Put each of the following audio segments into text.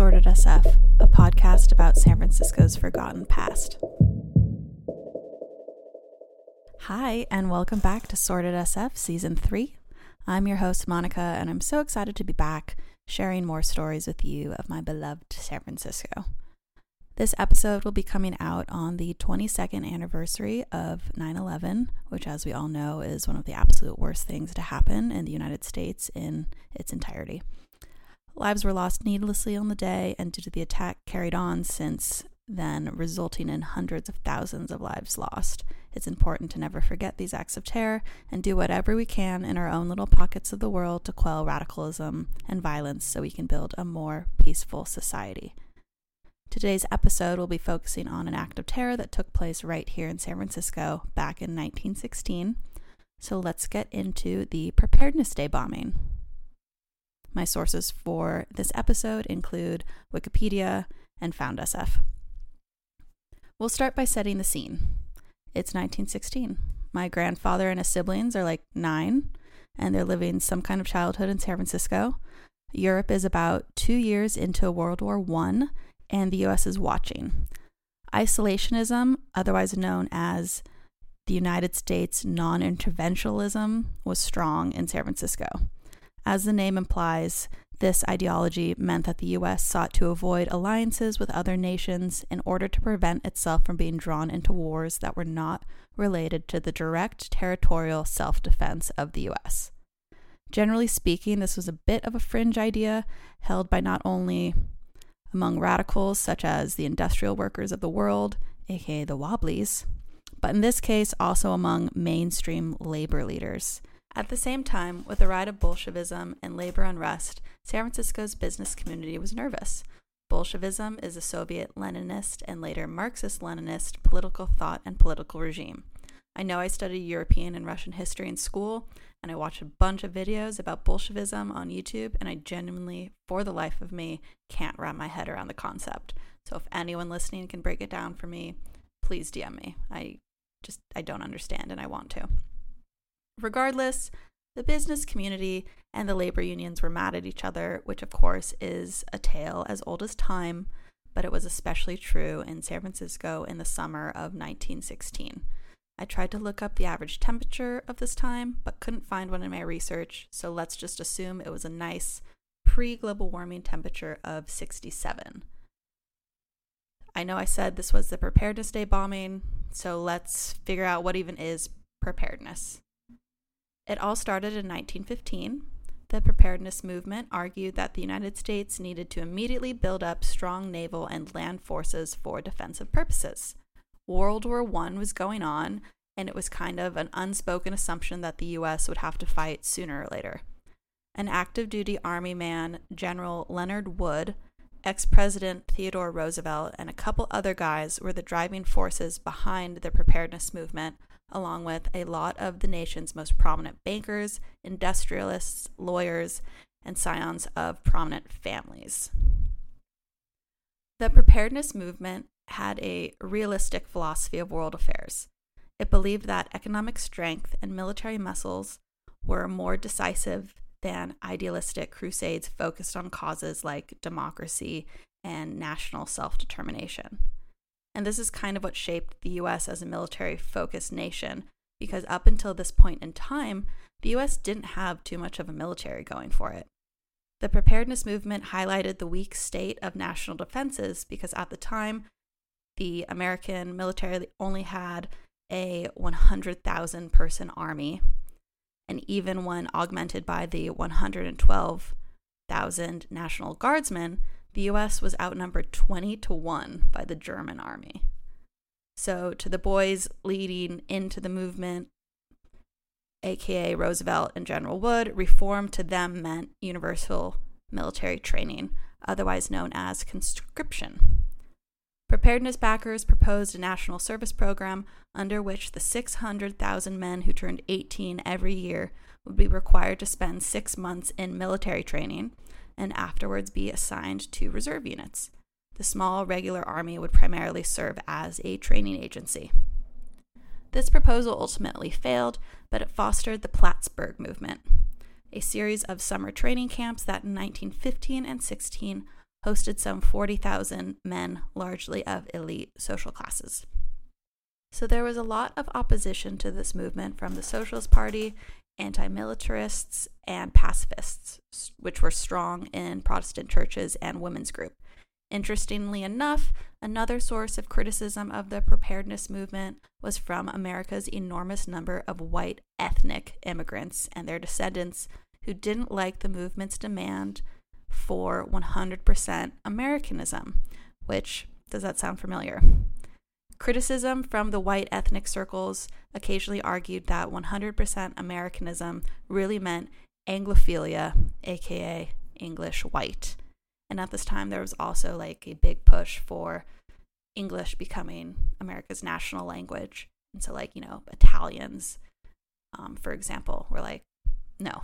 Sordid SF, a podcast about San Francisco's forgotten past. Hi, and welcome back to Sordid SF Season 3. I'm your host, Monica, and I'm so excited to be back sharing more stories with you of my beloved San Francisco. This episode will be coming out on the 22nd anniversary of 9 11, which, as we all know, is one of the absolute worst things to happen in the United States in its entirety. Lives were lost needlessly on the day, and due to the attack carried on since then, resulting in hundreds of thousands of lives lost. It's important to never forget these acts of terror and do whatever we can in our own little pockets of the world to quell radicalism and violence so we can build a more peaceful society. Today's episode will be focusing on an act of terror that took place right here in San Francisco back in 1916. So let's get into the Preparedness Day bombing. My sources for this episode include Wikipedia and FoundSF. We'll start by setting the scene. It's 1916. My grandfather and his siblings are like nine, and they're living some kind of childhood in San Francisco. Europe is about two years into World War I, and the US is watching. Isolationism, otherwise known as the United States non interventionism, was strong in San Francisco. As the name implies, this ideology meant that the US sought to avoid alliances with other nations in order to prevent itself from being drawn into wars that were not related to the direct territorial self defense of the US. Generally speaking, this was a bit of a fringe idea held by not only among radicals such as the industrial workers of the world, aka the Wobblies, but in this case also among mainstream labor leaders. At the same time, with the rise of Bolshevism and labor unrest, San Francisco's business community was nervous. Bolshevism is a Soviet Leninist and later Marxist Leninist political thought and political regime. I know I studied European and Russian history in school, and I watched a bunch of videos about Bolshevism on YouTube, and I genuinely, for the life of me, can't wrap my head around the concept. So if anyone listening can break it down for me, please DM me. I just I don't understand and I want to. Regardless, the business community and the labor unions were mad at each other, which of course is a tale as old as time, but it was especially true in San Francisco in the summer of 1916. I tried to look up the average temperature of this time, but couldn't find one in my research, so let's just assume it was a nice pre global warming temperature of 67. I know I said this was the Preparedness Day bombing, so let's figure out what even is preparedness. It all started in 1915. The preparedness movement argued that the United States needed to immediately build up strong naval and land forces for defensive purposes. World War I was going on, and it was kind of an unspoken assumption that the US would have to fight sooner or later. An active duty Army man, General Leonard Wood, ex President Theodore Roosevelt, and a couple other guys were the driving forces behind the preparedness movement along with a lot of the nation's most prominent bankers, industrialists, lawyers, and scions of prominent families. The preparedness movement had a realistic philosophy of world affairs. It believed that economic strength and military muscles were more decisive than idealistic crusades focused on causes like democracy and national self determination. And this is kind of what shaped the US as a military focused nation, because up until this point in time, the US didn't have too much of a military going for it. The preparedness movement highlighted the weak state of national defenses because at the time, the American military only had a 100,000 person army. And even when augmented by the 112,000 National Guardsmen, the US was outnumbered 20 to 1 by the German army. So, to the boys leading into the movement, aka Roosevelt and General Wood, reform to them meant universal military training, otherwise known as conscription. Preparedness backers proposed a national service program under which the 600,000 men who turned 18 every year would be required to spend six months in military training and afterwards be assigned to reserve units. The small regular army would primarily serve as a training agency. This proposal ultimately failed, but it fostered the Plattsburgh movement, a series of summer training camps that in 1915 and 16 hosted some 40,000 men, largely of elite social classes. So there was a lot of opposition to this movement from the Socialist Party, anti militarists, and pacifists, which were strong in Protestant churches and women's group. Interestingly enough, another source of criticism of the preparedness movement was from America's enormous number of white ethnic immigrants and their descendants who didn't like the movement's demand for 100% Americanism, which does that sound familiar? Criticism from the white ethnic circles occasionally argued that 100% Americanism really meant Anglophilia, aka English white. And at this time, there was also like a big push for English becoming America's national language. And so, like, you know, Italians, um, for example, were like, no,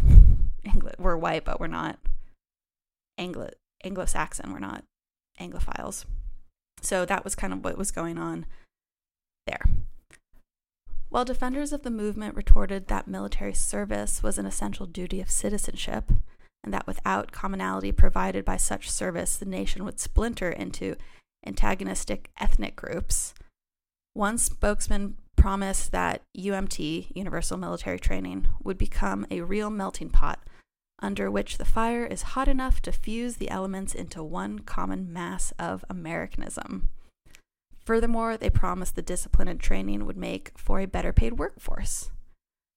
we're white, but we're not Anglo Anglo Saxon. We're not Anglophiles. So that was kind of what was going on there. While defenders of the movement retorted that military service was an essential duty of citizenship, and that without commonality provided by such service, the nation would splinter into antagonistic ethnic groups, one spokesman promised that UMT, Universal Military Training, would become a real melting pot under which the fire is hot enough to fuse the elements into one common mass of Americanism. Furthermore, they promised the discipline and training would make for a better paid workforce.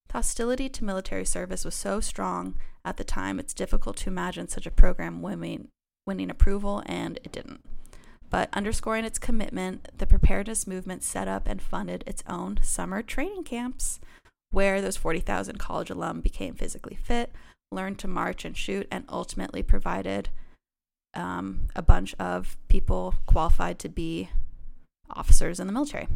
The hostility to military service was so strong at the time, it's difficult to imagine such a program winning, winning approval, and it didn't. But underscoring its commitment, the preparedness movement set up and funded its own summer training camps, where those 40,000 college alum became physically fit, learned to march and shoot, and ultimately provided um, a bunch of people qualified to be officers in the military.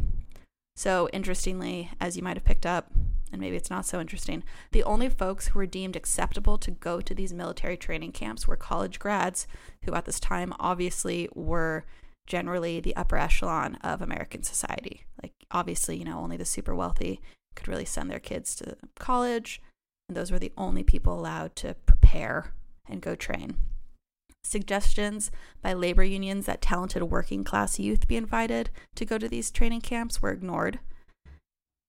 So, interestingly, as you might have picked up, and maybe it's not so interesting, the only folks who were deemed acceptable to go to these military training camps were college grads, who at this time obviously were generally the upper echelon of American society. Like, obviously, you know, only the super wealthy could really send their kids to college, and those were the only people allowed to prepare and go train. Suggestions by labor unions that talented working class youth be invited to go to these training camps were ignored.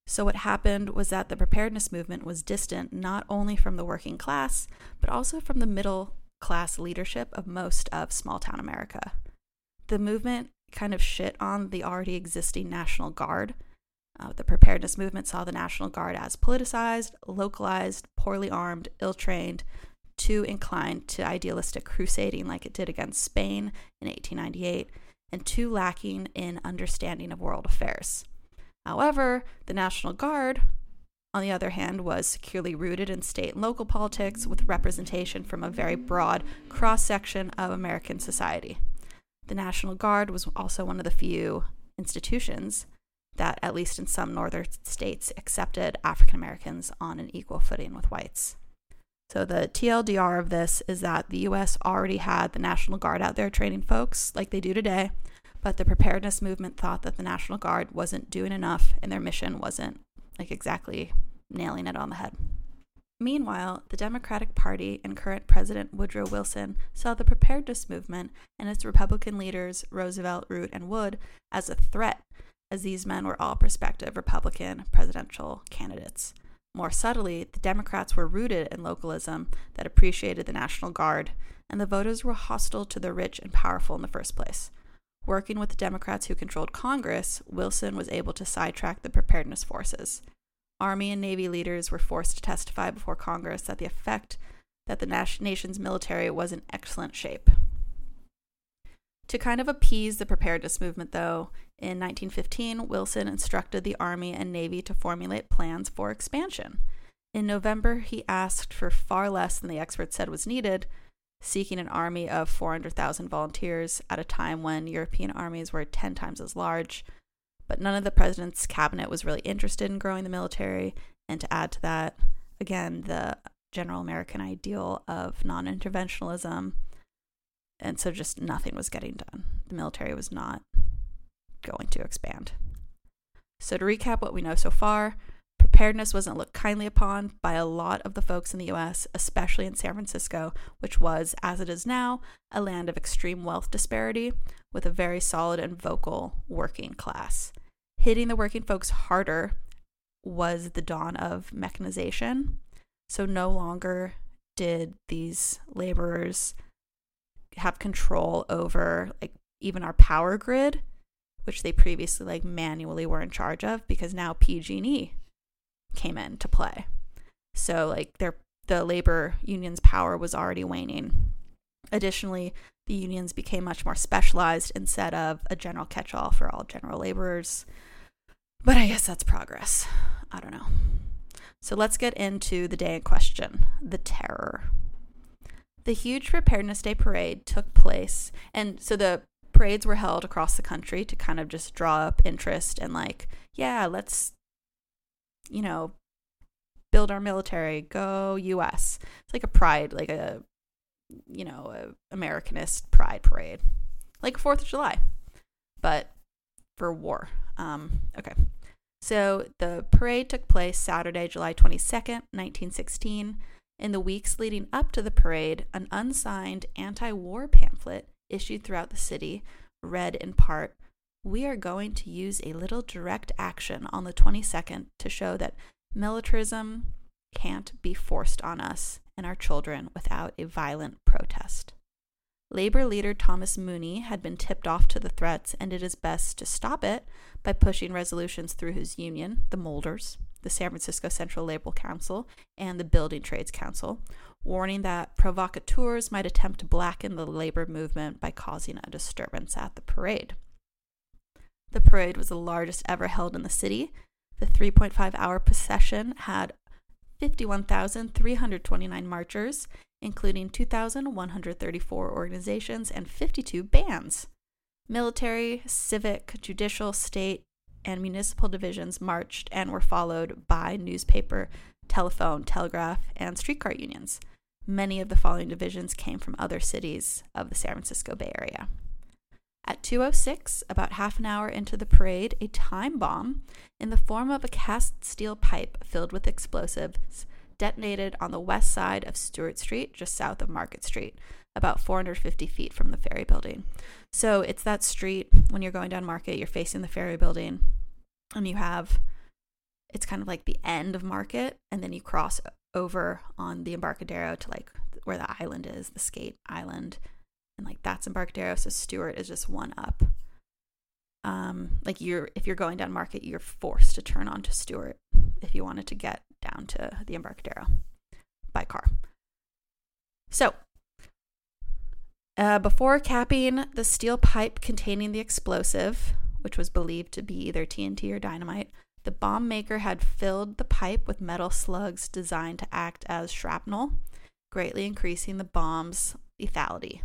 So, what happened was that the preparedness movement was distant not only from the working class, but also from the middle class leadership of most of small town America. The movement kind of shit on the already existing National Guard. Uh, the preparedness movement saw the National Guard as politicized, localized, poorly armed, ill trained, too inclined to idealistic crusading like it did against Spain in 1898, and too lacking in understanding of world affairs. However, the National Guard, on the other hand, was securely rooted in state and local politics with representation from a very broad cross section of American society. The National Guard was also one of the few institutions that, at least in some northern states, accepted African Americans on an equal footing with whites. So, the TLDR of this is that the US already had the National Guard out there training folks like they do today, but the preparedness movement thought that the National Guard wasn't doing enough and their mission wasn't like exactly nailing it on the head. Meanwhile, the Democratic Party and current President Woodrow Wilson saw the preparedness movement and its Republican leaders, Roosevelt, Root, and Wood, as a threat, as these men were all prospective Republican presidential candidates. More subtly, the Democrats were rooted in localism that appreciated the National Guard, and the voters were hostile to the rich and powerful in the first place. Working with the Democrats who controlled Congress, Wilson was able to sidetrack the preparedness forces. Army and Navy leaders were forced to testify before Congress that the effect that the nation's military was in excellent shape. To kind of appease the preparedness movement, though, in 1915, Wilson instructed the Army and Navy to formulate plans for expansion. In November, he asked for far less than the experts said was needed, seeking an army of 400,000 volunteers at a time when European armies were 10 times as large. But none of the president's cabinet was really interested in growing the military. And to add to that, again, the general American ideal of non interventionism. And so just nothing was getting done. The military was not going to expand. So, to recap what we know so far, Preparedness wasn't looked kindly upon by a lot of the folks in the US, especially in San Francisco, which was, as it is now, a land of extreme wealth disparity with a very solid and vocal working class. Hitting the working folks harder was the dawn of mechanization. So no longer did these laborers have control over like even our power grid, which they previously like manually were in charge of because now PG&E came in to play. So like their the labor unions power was already waning. Additionally, the unions became much more specialized instead of a general catch-all for all general laborers. But I guess that's progress. I don't know. So let's get into the day in question, the terror. The huge Preparedness Day parade took place, and so the parades were held across the country to kind of just draw up interest and like, yeah, let's you know, build our military, go US. It's like a pride, like a you know, a Americanist pride parade. Like 4th of July. But for war. Um okay. So the parade took place Saturday, July 22nd, 1916. In the weeks leading up to the parade, an unsigned anti war pamphlet issued throughout the city read in part we are going to use a little direct action on the 22nd to show that militarism can't be forced on us and our children without a violent protest. Labor leader Thomas Mooney had been tipped off to the threats and did his best to stop it by pushing resolutions through his union, the Molders, the San Francisco Central Labor Council, and the Building Trades Council, warning that provocateurs might attempt to blacken the labor movement by causing a disturbance at the parade. The parade was the largest ever held in the city. The 3.5 hour procession had 51,329 marchers, including 2,134 organizations and 52 bands. Military, civic, judicial, state, and municipal divisions marched and were followed by newspaper, telephone, telegraph, and streetcar unions. Many of the following divisions came from other cities of the San Francisco Bay Area. At 2:06, about half an hour into the parade, a time bomb in the form of a cast steel pipe filled with explosives detonated on the west side of Steuart Street, just south of Market Street, about 450 feet from the ferry building. So it's that street when you're going down Market, you're facing the ferry building, and you have it's kind of like the end of Market, and then you cross over on the Embarcadero to like where the island is, the skate island, and like that's Embarcadero. So Steuart is just one up. Um, like you're if you're going down Market, you're forced to turn onto Steuart if you wanted to get down to the Embarcadero by car. So uh, before capping the steel pipe containing the explosive, which was believed to be either TNT or dynamite, the bomb maker had filled the pipe with metal slugs designed to act as shrapnel, greatly increasing the bomb's lethality.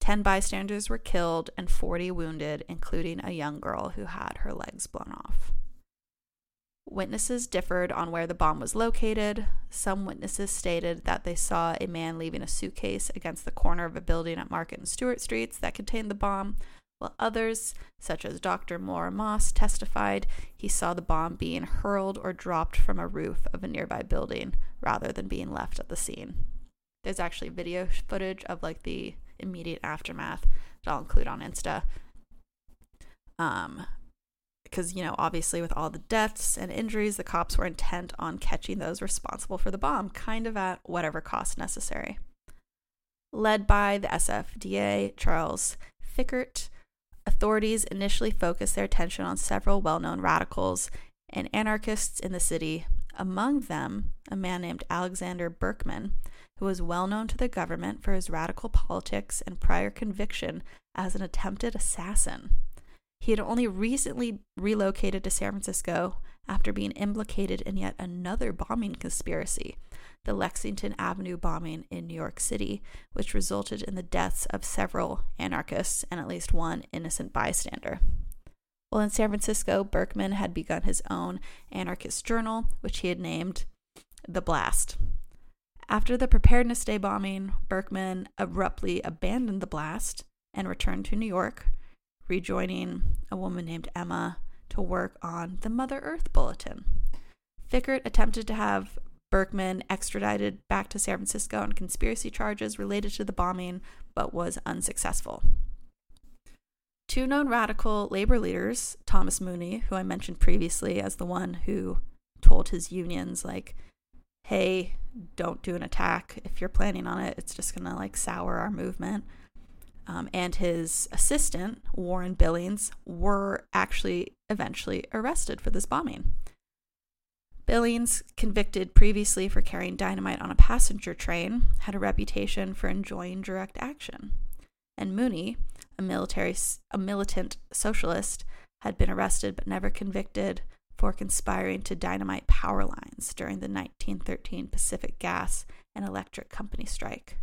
Ten bystanders were killed and 40 wounded, including a young girl who had her legs blown off. Witnesses differed on where the bomb was located. Some witnesses stated that they saw a man leaving a suitcase against the corner of a building at Market and Steuart Streets that contained the bomb, while others, such as Dr. Moore Moss, testified he saw the bomb being hurled or dropped from a roof of a nearby building rather than being left at the scene. There's actually video footage of like the immediate aftermath that I'll include on Insta. Um, because you know, obviously, with all the deaths and injuries, the cops were intent on catching those responsible for the bomb, kind of at whatever cost necessary. Led by the SFDA, Charles Fickert, authorities initially focused their attention on several well known radicals and anarchists in the city, among them a man named Alexander Berkman, who was well known to the government for his radical politics and prior conviction as an attempted assassin. He had only recently relocated to San Francisco after being implicated in yet another bombing conspiracy, the Lexington Avenue bombing in New York City, which resulted in the deaths of several anarchists and at least one innocent bystander. While in San Francisco, Berkman had begun his own anarchist journal, which he had named The Blast. After the Preparedness Day bombing, Berkman abruptly abandoned the blast and returned to New York, rejoining a woman named Emma to work on the Mother Earth Bulletin. Fickert attempted to have Berkman extradited back to San Francisco on conspiracy charges related to the bombing, but was unsuccessful. Two known radical labor leaders, Thomas Mooney, who I mentioned previously as the one who told his unions, like, hey, don't do an attack. If you're planning on it, it's just going to like sour our movement. Um, and his assistant, Warren Billings, were actually eventually arrested for this bombing. Billings, convicted previously for carrying dynamite on a passenger train, had a reputation for enjoying direct action. And Mooney, a military a militant socialist, had been arrested but never convicted for conspiring to dynamite power lines during the 1913 Pacific Gas and Electric Company strike.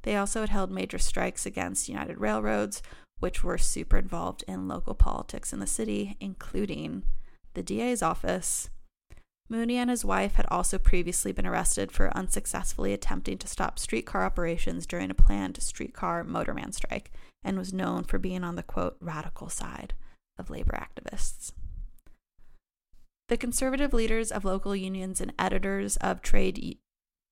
They also had held major strikes against United Railroads, which were super involved in local politics in the city, including the DA's office Mooney and his wife had also previously been arrested for unsuccessfully attempting to stop streetcar operations during a planned streetcar motorman strike and was known for being on the quote radical side of labor activists. The conservative leaders of local unions and editors of trade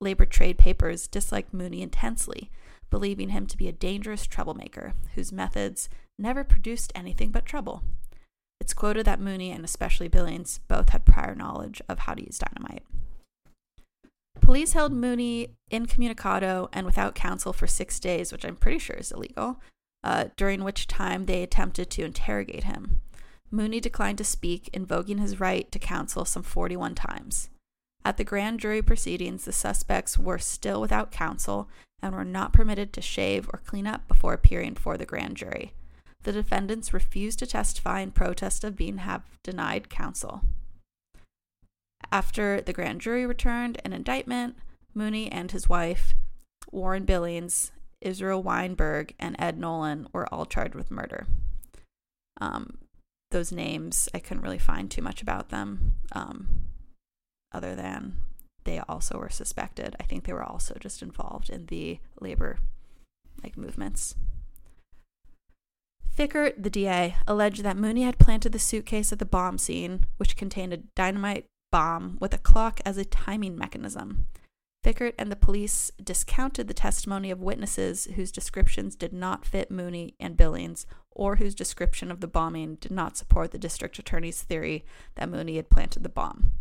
labor trade papers disliked Mooney intensely, believing him to be a dangerous troublemaker whose methods never produced anything but trouble. It's quoted that Mooney and especially Billings both had prior knowledge of how to use dynamite. Police held Mooney incommunicado and without counsel for six days, which I'm pretty sure is illegal, uh, during which time they attempted to interrogate him. Mooney declined to speak, invoking his right to counsel some 41 times. At the grand jury proceedings, the suspects were still without counsel and were not permitted to shave or clean up before appearing before the grand jury the defendants refused to testify in protest of being have denied counsel. After the grand jury returned an indictment, Mooney and his wife, Warren Billings, Israel Weinberg, and Ed Nolan were all charged with murder. Um, those names, I couldn't really find too much about them, um, other than they also were suspected. I think they were also just involved in the labor like movements. Fickert, the DA, alleged that Mooney had planted the suitcase at the bomb scene, which contained a dynamite bomb with a clock as a timing mechanism. Fickert and the police discounted the testimony of witnesses whose descriptions did not fit Mooney and Billings, or whose description of the bombing did not support the district attorney's theory that Mooney had planted the bomb.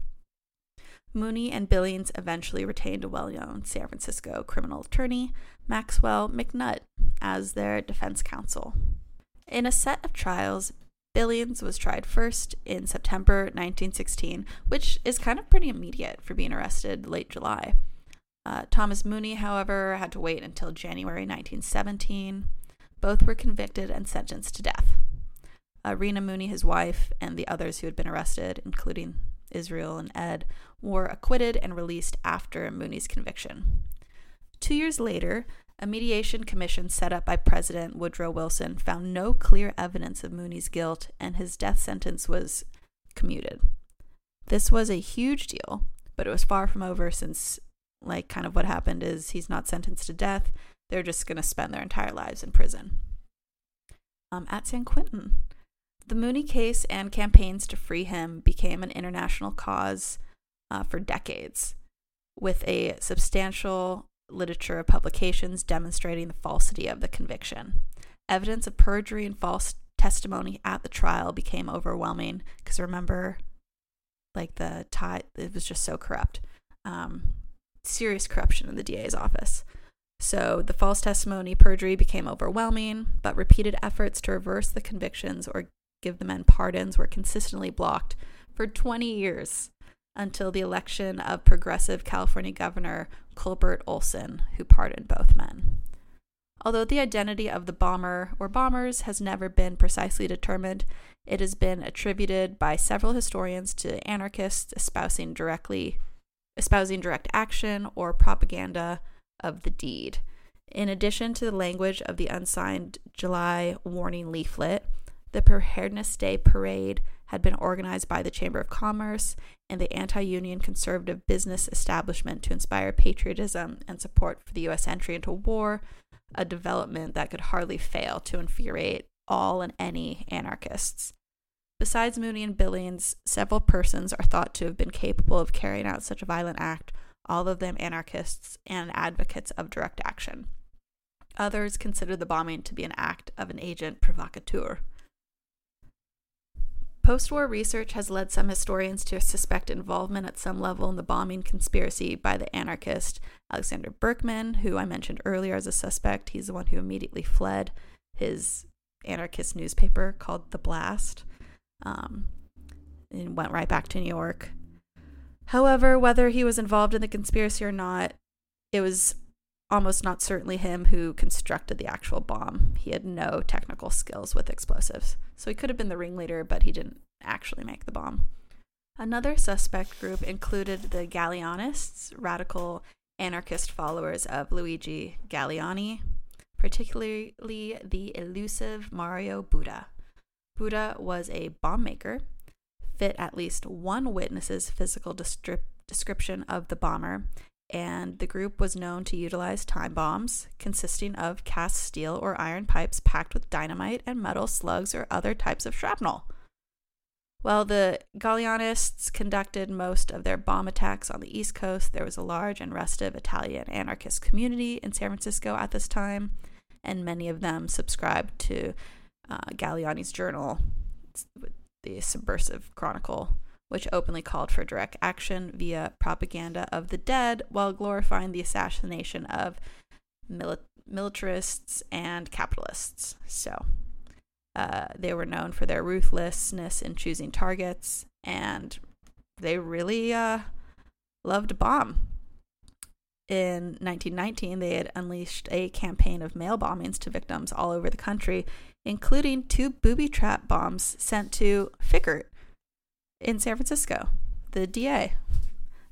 Mooney and Billings eventually retained a well known San Francisco criminal attorney, Maxwell McNutt, as their defense counsel. In a set of trials, Billings was tried first in September 1916, which is kind of pretty immediate for being arrested late July. Uh, Thomas Mooney, however, had to wait until January 1917. Both were convicted and sentenced to death. Uh, Rena Mooney, his wife, and the others who had been arrested, including Israel and Ed, were acquitted and released after Mooney's conviction. Two years later, a mediation commission set up by President Woodrow Wilson found no clear evidence of Mooney's guilt, and his death sentence was commuted. This was a huge deal, but it was far from over since, like, kind of what happened is he's not sentenced to death. They're just going to spend their entire lives in prison. Um, at San Quentin, the Mooney case and campaigns to free him became an international cause uh, for decades, with a substantial literature of publications demonstrating the falsity of the conviction. Evidence of perjury and false testimony at the trial became overwhelming because remember, like the tie, it was just so corrupt. Um, serious corruption in the DA's office. So the false testimony, perjury became overwhelming, but repeated efforts to reverse the convictions or give the men pardons were consistently blocked for 20 years until the election of progressive California Governor Culbert Olson, who pardoned both men. Although the identity of the bomber or bombers has never been precisely determined, it has been attributed by several historians to anarchists espousing directly espousing direct action or propaganda of the deed. In addition to the language of the unsigned July warning leaflet, the Preparedness Day parade had been organized by the Chamber of Commerce and the anti union conservative business establishment to inspire patriotism and support for the U.S. entry into war, a development that could hardly fail to infuriate all and any anarchists. Besides Mooney and Billings, several persons are thought to have been capable of carrying out such a violent act, all of them anarchists and advocates of direct action. Others consider the bombing to be an act of an agent provocateur. Post war research has led some historians to suspect involvement at some level in the bombing conspiracy by the anarchist Alexander Berkman, who I mentioned earlier as a suspect. He's the one who immediately fled his anarchist newspaper called The Blast um, and went right back to New York. However, whether he was involved in the conspiracy or not, it was almost not certainly him who constructed the actual bomb. He had no technical skills with explosives. So he could have been the ringleader, but he didn't actually make the bomb. Another suspect group included the Galleanists, radical anarchist followers of Luigi Galleani, particularly the elusive Mario Buda. Buda was a bomb maker, fit at least one witness's physical description of the bomber, and the group was known to utilize time bombs consisting of cast steel or iron pipes packed with dynamite and metal slugs or other types of shrapnel. While the Galleanists conducted most of their bomb attacks on the East Coast, there was a large and restive Italian anarchist community in San Francisco at this time, and many of them subscribed to uh, Galleani's journal, the Subversive Chronicle, which openly called for direct action via propaganda of the dead while glorifying the assassination of mili- militarists and capitalists. So uh, they were known for their ruthlessness in choosing targets, and they really uh, loved bomb. In 1919, they had unleashed a campaign of mail bombings to victims all over the country, including two booby trap bombs sent to Fickert, in San Francisco, the DA.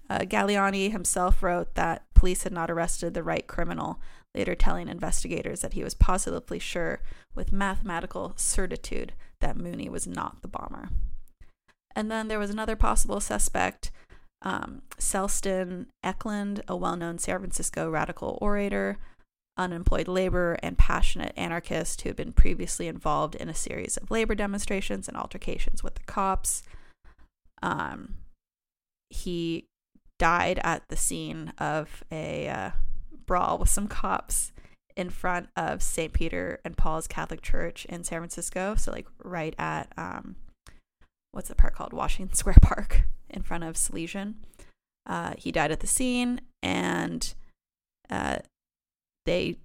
Uh, Galleani himself wrote that police had not arrested the right criminal, later telling investigators that he was positively sure, with mathematical certitude, that Mooney was not the bomber. And then there was another possible suspect, um, Selston Eklund, a well known San Francisco radical orator, unemployed laborer, and passionate anarchist who had been previously involved in a series of labor demonstrations and altercations with the cops. Um, he died at the scene of a uh, brawl with some cops in front of St. Peter and Paul's Catholic Church in San Francisco. So, like, right at um, what's the park called? Washington Square Park in front of Salesian. Uh, he died at the scene, and uh, they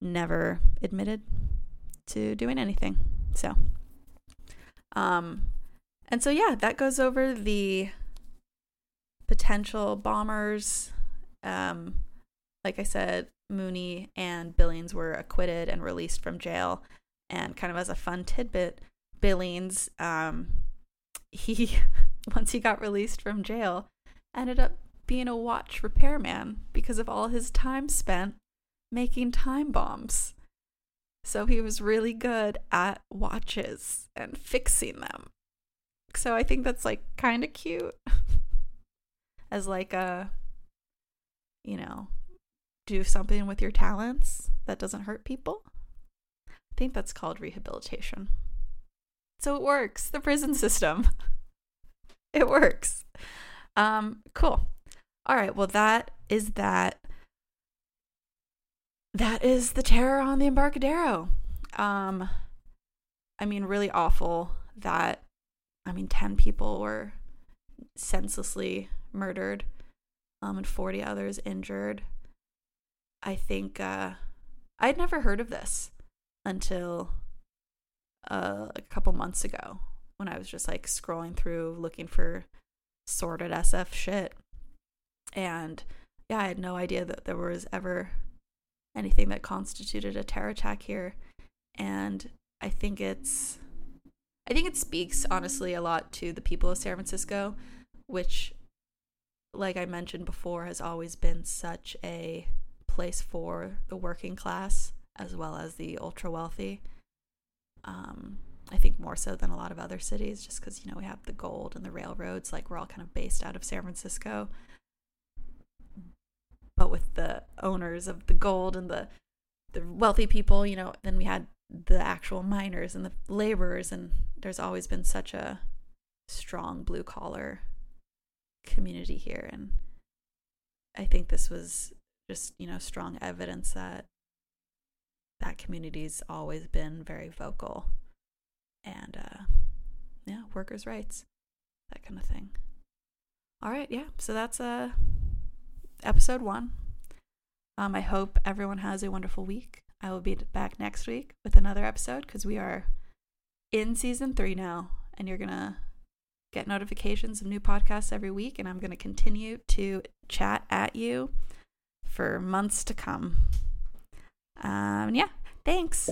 never admitted to doing anything. So, um, and so, yeah, that goes over the potential bombers. Um, like I said, Mooney and Billings were acquitted and released from jail. And kind of as a fun tidbit, Billings, um, he, once he got released from jail, ended up being a watch repairman because of all his time spent making time bombs. So he was really good at watches and fixing them. So I think that's like kind of cute as like a you know, do something with your talents that doesn't hurt people. I think that's called rehabilitation. So it works. The prison system. it works. Um cool. All right, well that is that that is the terror on the Embarcadero. Um I mean really awful that I mean, 10 people were senselessly murdered um, and 40 others injured. I think uh, I'd never heard of this until uh, a couple months ago when I was just like scrolling through looking for sordid SF shit. And yeah, I had no idea that there was ever anything that constituted a terror attack here. And I think it's I think it speaks honestly a lot to the people of San Francisco, which, like I mentioned before, has always been such a place for the working class as well as the ultra wealthy. Um, I think more so than a lot of other cities, just because, you know, we have the gold and the railroads, like we're all kind of based out of San Francisco. But with the owners of the gold and the the wealthy people, you know, then we had the actual miners and the laborers and there's always been such a strong blue collar community here and I think this was just, you know, strong evidence that that community's always been very vocal and uh yeah, workers' rights, that kind of thing. All right, yeah. So that's uh episode 1. Um I hope everyone has a wonderful week. I will be back next week with another episode cuz we are in season 3 now and you're going to get notifications of new podcasts every week and I'm going to continue to chat at you for months to come. Um yeah, thanks.